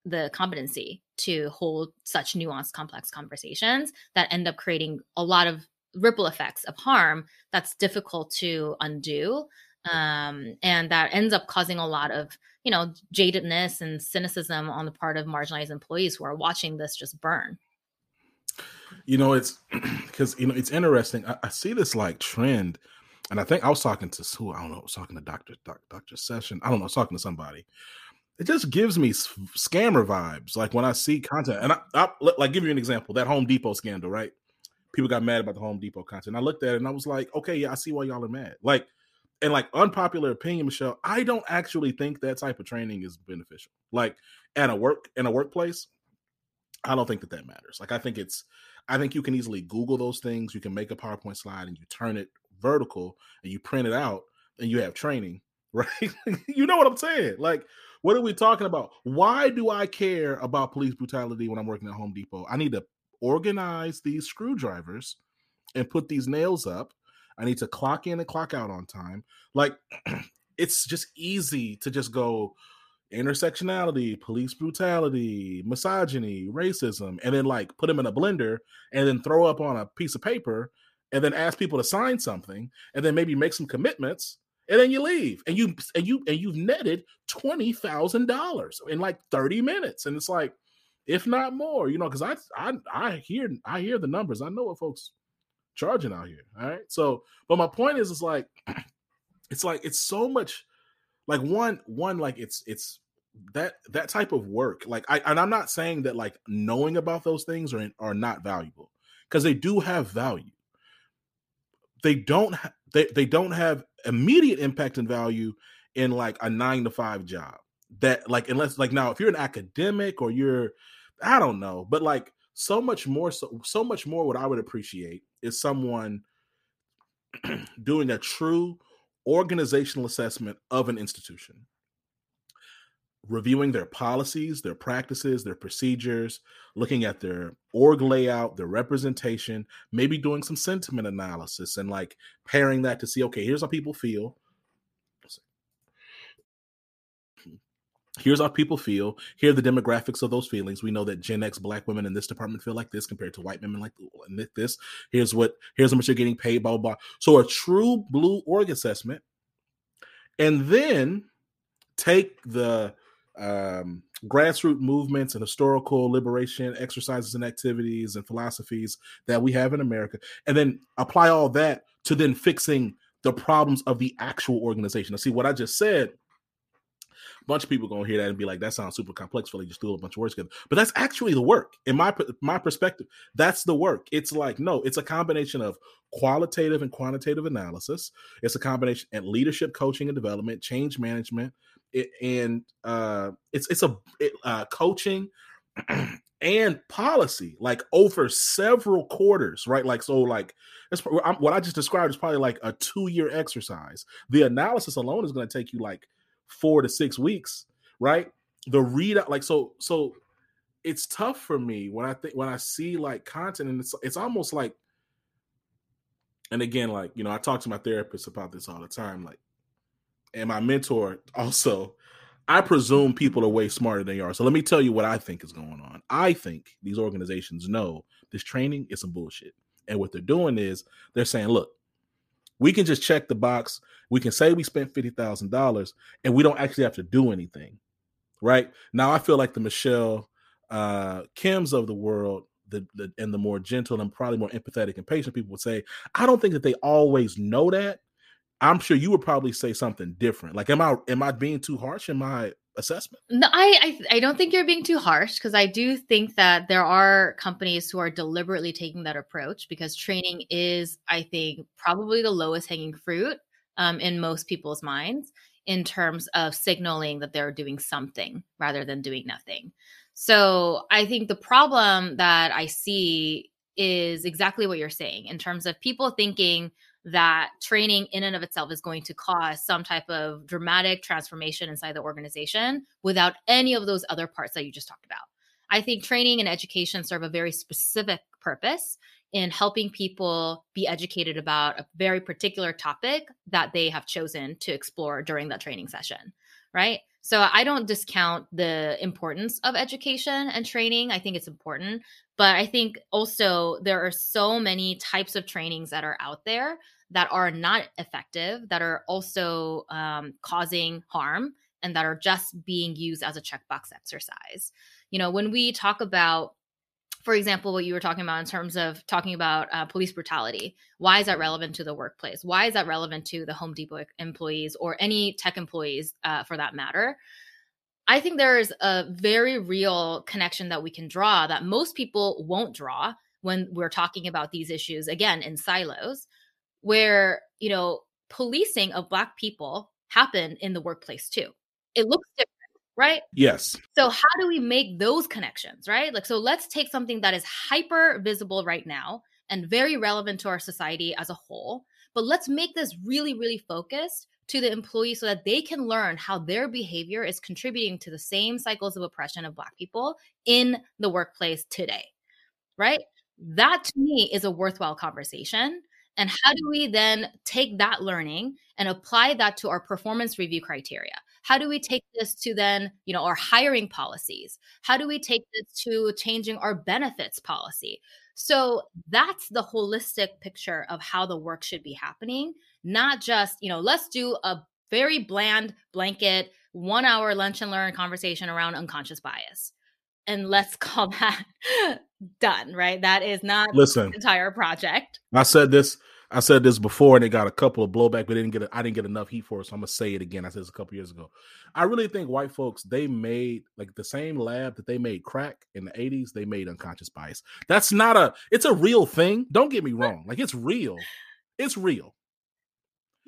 the competency to hold such nuanced, complex conversations that end up creating a lot of ripple effects of harm that's difficult to undo. Um, and that ends up causing a lot of, you know, jadedness and cynicism on the part of marginalized employees who are watching this just burn. You know, it's because, you know, it's interesting. I, I, see this like trend. And I think I was talking to who I don't know, I was talking to Dr. Dr. Session. I don't know, I was talking to somebody it just gives me scammer vibes. Like when I see content, and I, I like give you an example that Home Depot scandal, right? People got mad about the Home Depot content. I looked at it and I was like, okay, yeah, I see why y'all are mad. Like, and like unpopular opinion, Michelle, I don't actually think that type of training is beneficial. Like at a work in a workplace, I don't think that that matters. Like I think it's, I think you can easily Google those things. You can make a PowerPoint slide and you turn it vertical and you print it out and you have training, right? you know what I'm saying? Like what are we talking about? Why do I care about police brutality when I'm working at Home Depot? I need to organize these screwdrivers and put these nails up I need to clock in and clock out on time. Like it's just easy to just go intersectionality, police brutality, misogyny, racism, and then like put them in a blender and then throw up on a piece of paper and then ask people to sign something and then maybe make some commitments and then you leave and you and you and you've netted twenty thousand dollars in like 30 minutes. And it's like, if not more, you know, because I I I hear I hear the numbers. I know what folks charging out here. All right. So, but my point is, it's like, it's like it's so much like one one like it's it's that that type of work like i and i'm not saying that like knowing about those things are are not valuable because they do have value they don't ha- they, they don't have immediate impact and value in like a nine to five job that like unless like now if you're an academic or you're i don't know but like so much more so so much more what i would appreciate is someone doing a true organizational assessment of an institution, reviewing their policies, their practices, their procedures, looking at their org layout, their representation, maybe doing some sentiment analysis and like pairing that to see, okay, here's how people feel. Here's how people feel. Here are the demographics of those feelings. We know that Gen X black women in this department feel like this compared to white women like this. Here's what here's how much you're getting paid, blah, blah, blah. So a true blue org assessment. And then take the um, grassroots movements and historical liberation exercises and activities and philosophies that we have in America, and then apply all that to then fixing the problems of the actual organization. Now, see what I just said A bunch of people gonna hear that and be like, "That sounds super complex." For like just threw a bunch of words together, but that's actually the work. In my my perspective, that's the work. It's like no, it's a combination of qualitative and quantitative analysis. It's a combination and leadership coaching and development, change management, it, and uh, it's it's a it, uh, coaching. and policy like over several quarters right like so like that's what i just described is probably like a two year exercise the analysis alone is going to take you like four to six weeks, right? The readout, like so, so it's tough for me when I think when I see like content, and it's it's almost like, and again, like you know, I talk to my therapist about this all the time, like, and my mentor also. I presume people are way smarter than you are. So let me tell you what I think is going on. I think these organizations know this training is some bullshit. And what they're doing is they're saying, look, we can just check the box. We can say we spent fifty thousand dollars, and we don't actually have to do anything. Right now, I feel like the Michelle uh, Kims of the world, the, the and the more gentle and probably more empathetic and patient people would say, I don't think that they always know that. I'm sure you would probably say something different. Like, am I am I being too harsh in my assessment? No, I I, I don't think you're being too harsh because I do think that there are companies who are deliberately taking that approach because training is, I think, probably the lowest hanging fruit um, in most people's minds in terms of signaling that they're doing something rather than doing nothing. So I think the problem that I see is exactly what you're saying in terms of people thinking that training in and of itself is going to cause some type of dramatic transformation inside the organization without any of those other parts that you just talked about. I think training and education serve a very specific purpose in helping people be educated about a very particular topic that they have chosen to explore during that training session, right? So I don't discount the importance of education and training. I think it's important, but I think also there are so many types of trainings that are out there that are not effective, that are also um, causing harm, and that are just being used as a checkbox exercise. You know, when we talk about for example, what you were talking about in terms of talking about uh, police brutality. Why is that relevant to the workplace? Why is that relevant to the Home Depot employees or any tech employees uh, for that matter? I think there is a very real connection that we can draw that most people won't draw when we're talking about these issues, again, in silos, where, you know, policing of Black people happen in the workplace too. It looks different right? Yes. So how do we make those connections, right? Like so let's take something that is hyper visible right now and very relevant to our society as a whole, but let's make this really really focused to the employee so that they can learn how their behavior is contributing to the same cycles of oppression of black people in the workplace today. Right? That to me is a worthwhile conversation And how do we then take that learning and apply that to our performance review criteria? How do we take this to then, you know, our hiring policies? How do we take this to changing our benefits policy? So that's the holistic picture of how the work should be happening, not just, you know, let's do a very bland blanket one hour lunch and learn conversation around unconscious bias. And let's call that done right? That is not listen. entire project. I said this i said this before and it got a couple of blowback but didn't get it i didn't get enough heat for it so i'm gonna say it again. I said this a couple years ago. I really think white folks they made like the same lab that they made crack in the 80s they made unconscious bias. That's not a it's a real thing. Don't get me wrong. Like it's real. It's real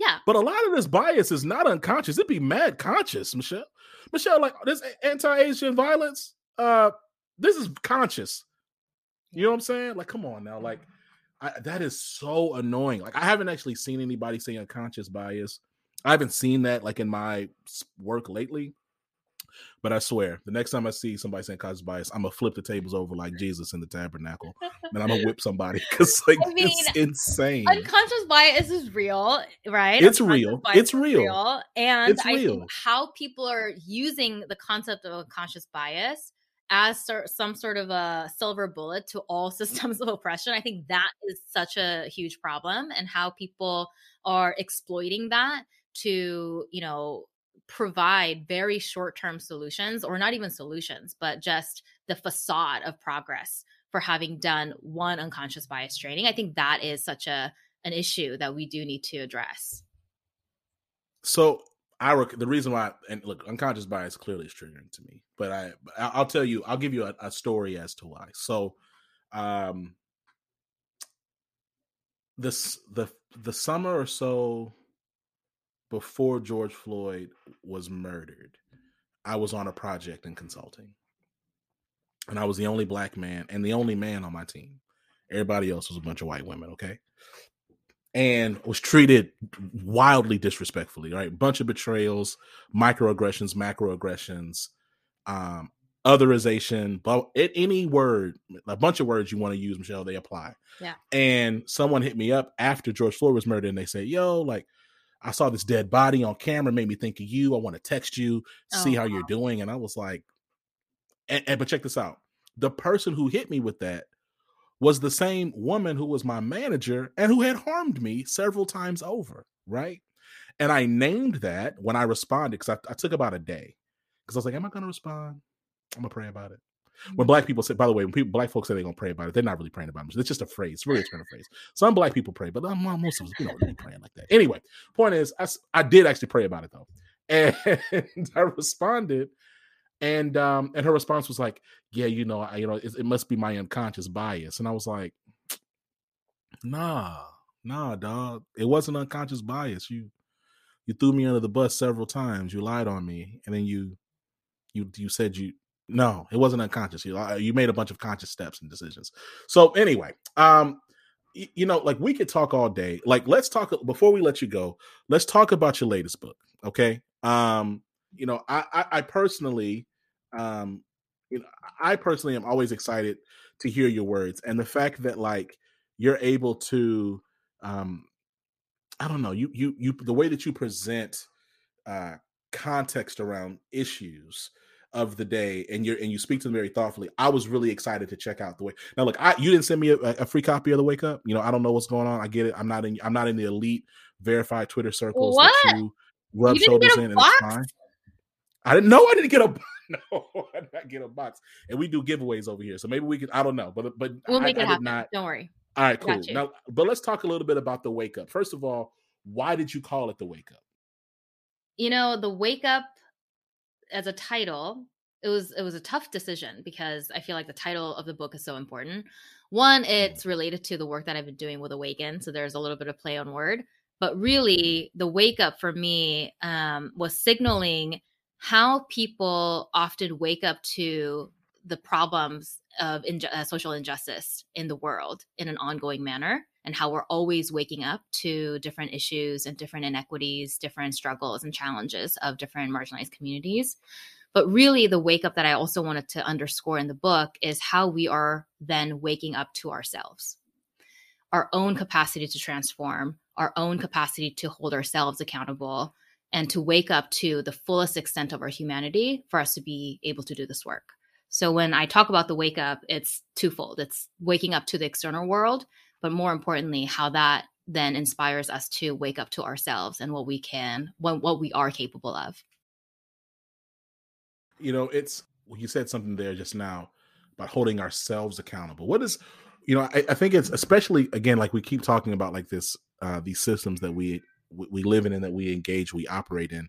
yeah. But a lot of this bias is not unconscious. It'd be mad conscious, Michelle. Michelle, like this anti-Asian violence, uh, this is conscious. You know what I'm saying? Like, come on now. Like, I, that is so annoying. Like, I haven't actually seen anybody say unconscious bias. I haven't seen that like in my work lately. But I swear, the next time I see somebody saying conscious bias, I'm gonna flip the tables over like Jesus in the tabernacle, and I'm gonna whip somebody because like I mean, it's insane. Unconscious bias is real, right? It's real. It's real. real. And it's I real. think how people are using the concept of unconscious bias as some sort of a silver bullet to all systems of oppression. I think that is such a huge problem, and how people are exploiting that to, you know, provide very short term solutions, or not even solutions, but just the facade of progress for having done one unconscious bias training. I think that is such a an issue that we do need to address. So I rec- the reason why and look unconscious bias clearly is triggering to me, but I I'll tell you I'll give you a, a story as to why. So, um, this the the summer or so before George Floyd was murdered, I was on a project in consulting, and I was the only black man and the only man on my team. Everybody else was a bunch of white women. Okay, and was treated wildly disrespectfully, right? Bunch of betrayals, microaggressions, macroaggressions, um, otherization, but any word, a bunch of words you want to use, Michelle, they apply. Yeah. And someone hit me up after George Floyd was murdered and they say, yo, like, I saw this dead body on camera, made me think of you. I want to text you, see oh, how you're doing. And I was like, and, and, but check this out. The person who hit me with that was the same woman who was my manager and who had harmed me several times over, right? And I named that when I responded because I, I, took about a day because I was like, "Am I going to respond? I'm gonna pray about it." When black people say, by the way, when people black folks say they're gonna pray about it, they're not really praying about it. It's just a phrase, it's really a turn of phrase. Some black people pray, but um, most of us we don't really praying like that. Anyway, point is, I, I did actually pray about it though, and I responded and um and her response was like yeah you know I, you know it, it, must be my unconscious bias and i was like nah nah dog it wasn't unconscious bias you you threw me under the bus several times you lied on me and then you you you said you no it wasn't unconscious. You uh, you made a bunch of conscious steps and decisions. So anyway um you know like we could talk all day. Like let's talk before we let you go let's talk about your latest book okay? Um you know i i, I personally um you know i personally am always excited to hear your words and the fact that like you're able to um i don't know you you you the way that you present uh context around issues of the day and you're and you speak to them very thoughtfully i was really excited to check out the way now look i you didn't send me a, a free copy of the wake up you know i don't know what's going on i get it i'm not in i'm not in the elite verified twitter circles what? that you rub you shoulders in and it's fine i didn't know i didn't get a no, I did not get a box. And we do giveaways over here. So maybe we could, I don't know. But but we'll make it I happen. Not, don't worry. All right, cool. Now, but let's talk a little bit about the wake up. First of all, why did you call it the wake up? You know, the wake up as a title, it was it was a tough decision because I feel like the title of the book is so important. One, mm-hmm. it's related to the work that I've been doing with Awaken, so there's a little bit of play on word. But really, the wake up for me um, was signaling how people often wake up to the problems of inju- uh, social injustice in the world in an ongoing manner and how we're always waking up to different issues and different inequities different struggles and challenges of different marginalized communities but really the wake up that i also wanted to underscore in the book is how we are then waking up to ourselves our own capacity to transform, our own capacity to hold ourselves accountable, and to wake up to the fullest extent of our humanity for us to be able to do this work. So when I talk about the wake up, it's twofold. It's waking up to the external world, but more importantly, how that then inspires us to wake up to ourselves and what we can, what, what we are capable of. You know, it's you said something there just now about holding ourselves accountable. What is, you know, I, I think it's especially again like we keep talking about like this uh, these systems that we we live in and that we engage, we operate in.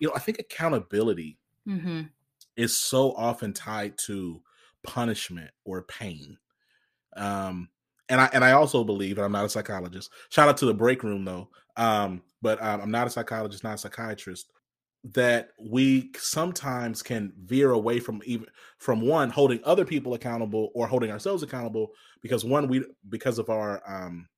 You know, I think accountability mm-hmm. is so often tied to punishment or pain. Um, and I and I also believe, and I'm not a psychologist. Shout out to the break room though. Um, but um, I'm not a psychologist, not a psychiatrist. That we sometimes can veer away from even from one holding other people accountable or holding ourselves accountable because one we because of our um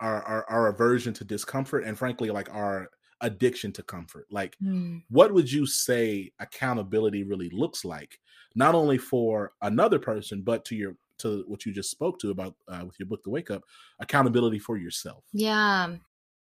our our, our aversion to discomfort and frankly like our addiction to comfort like mm. what would you say accountability really looks like not only for another person but to your to what you just spoke to about uh, with your book, The Wake Up, accountability for yourself. Yeah,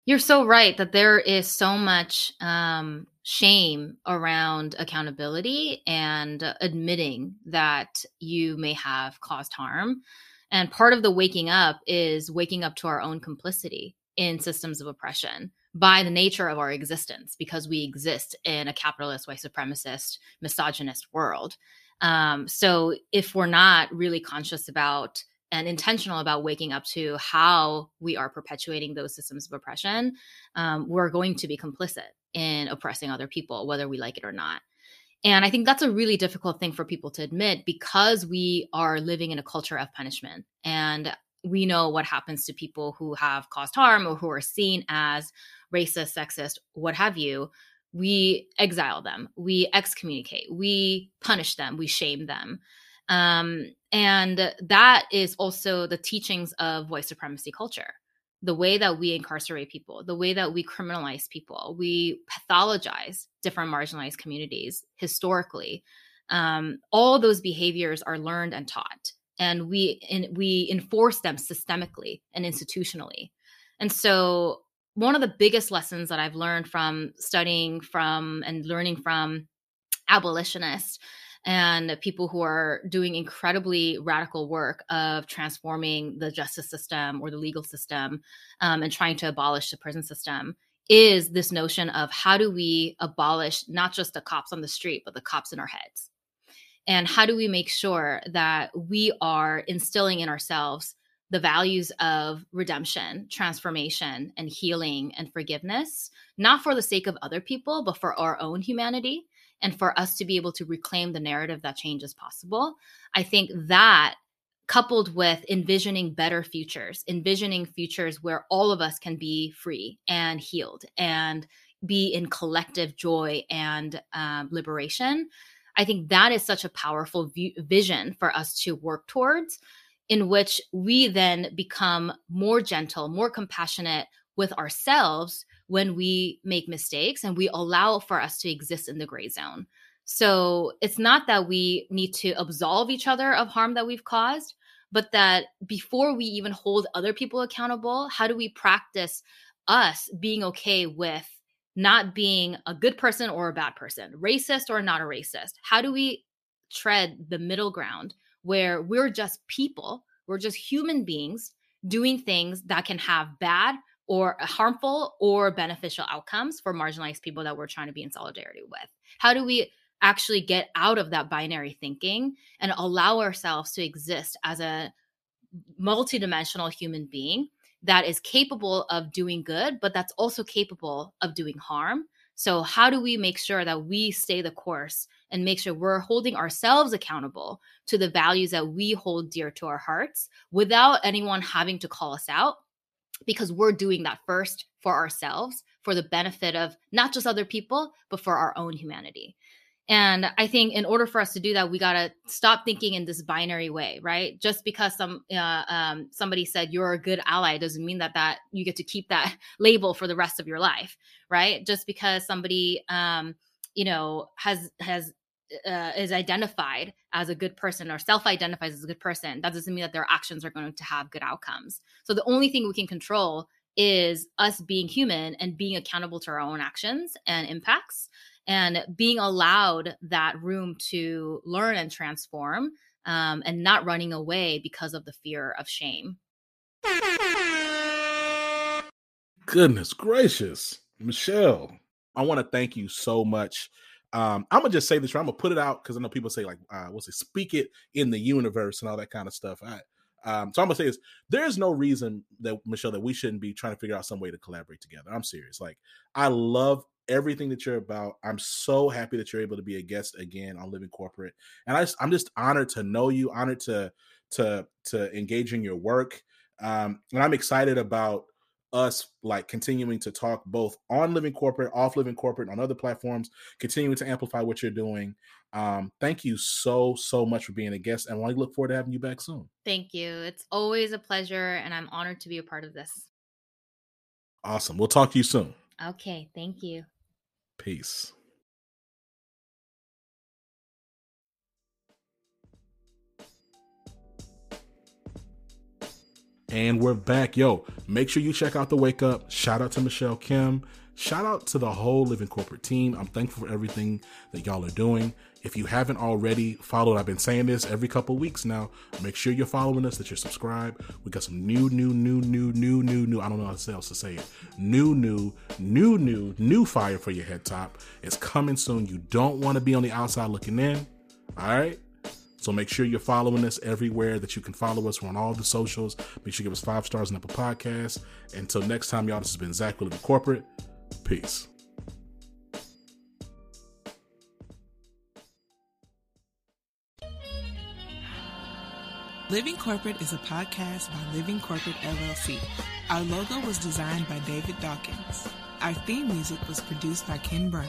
you're so right that there is so much um, shame around accountability and admitting that you may have caused harm. And part of the waking up is waking up to our own complicity in systems of oppression by the nature of our existence because we exist in a capitalist, white supremacist, misogynist world. Um, so if we're not really conscious about and intentional about waking up to how we are perpetuating those systems of oppression, um, we're going to be complicit in oppressing other people, whether we like it or not. And I think that's a really difficult thing for people to admit because we are living in a culture of punishment. And we know what happens to people who have caused harm or who are seen as racist, sexist, what have you, we exile them, we excommunicate, we punish them, we shame them. Um, and that is also the teachings of white supremacy culture. The way that we incarcerate people, the way that we criminalize people, we pathologize different marginalized communities historically. Um, all those behaviors are learned and taught, and we in, we enforce them systemically and institutionally. And so one of the biggest lessons that I've learned from studying from and learning from abolitionists and people who are doing incredibly radical work of transforming the justice system or the legal system um, and trying to abolish the prison system is this notion of how do we abolish not just the cops on the street, but the cops in our heads? And how do we make sure that we are instilling in ourselves the values of redemption, transformation, and healing and forgiveness, not for the sake of other people, but for our own humanity and for us to be able to reclaim the narrative that change is possible. I think that coupled with envisioning better futures, envisioning futures where all of us can be free and healed and be in collective joy and um, liberation. I think that is such a powerful vision for us to work towards in which we then become more gentle, more compassionate with ourselves when we make mistakes and we allow for us to exist in the gray zone. So it's not that we need to absolve each other of harm that we've caused, but that before we even hold other people accountable, how do we practice us being okay with not being a good person or a bad person, racist or not a racist? How do we tread the middle ground where we're just people, we're just human beings doing things that can have bad or harmful or beneficial outcomes for marginalized people that we're trying to be in solidarity with. How do we actually get out of that binary thinking and allow ourselves to exist as a multidimensional human being that is capable of doing good, but that's also capable of doing harm so, how do we make sure that we stay the course and make sure we're holding ourselves accountable to the values that we hold dear to our hearts without anyone having to call us out? Because we're doing that first for ourselves, for the benefit of not just other people, but for our own humanity. And I think in order for us to do that, we got to stop thinking in this binary way, right? Just because some uh, um, somebody said you're a good ally doesn't mean that that you get to keep that label for the rest of your life, right? Just because somebody, um, you know, has has uh, is identified as a good person or self-identifies as a good person that doesn't mean that their actions are going to have good outcomes. So the only thing we can control is us being human and being accountable to our own actions and impacts and being allowed that room to learn and transform um, and not running away because of the fear of shame. Goodness gracious michelle i want to thank you so much um, I'm gonna just say this. I'm gonna put it out because I know people say like, uh, what's it? Speak it in the universe and all that kind of stuff. I, um, so I'm gonna say this: there is no reason that Michelle that we shouldn't be trying to figure out some way to collaborate together. I'm serious. Like, I love everything that you're about. I'm so happy that you're able to be a guest again on Living Corporate, and I, I'm just honored to know you, honored to to to engage in your work, um, and I'm excited about us like continuing to talk both on living corporate off living corporate on other platforms continuing to amplify what you're doing. Um thank you so so much for being a guest and i look forward to having you back soon. Thank you. It's always a pleasure and i'm honored to be a part of this. Awesome. We'll talk to you soon. Okay. Thank you. Peace And we're back. Yo, make sure you check out the wake up. Shout out to Michelle Kim. Shout out to the whole Living Corporate team. I'm thankful for everything that y'all are doing. If you haven't already followed, I've been saying this every couple weeks now. Make sure you're following us, that you're subscribed. We got some new, new, new, new, new, new, new. I don't know how else to say it. New, new, new, new, new fire for your head top. It's coming soon. You don't want to be on the outside looking in. All right. So make sure you're following us everywhere that you can follow us. We're on all the socials. Make sure you give us five stars on Apple Podcasts. Until next time, y'all, this has been Zach the Corporate. Peace. Living Corporate is a podcast by Living Corporate LLC. Our logo was designed by David Dawkins. Our theme music was produced by Ken Brown.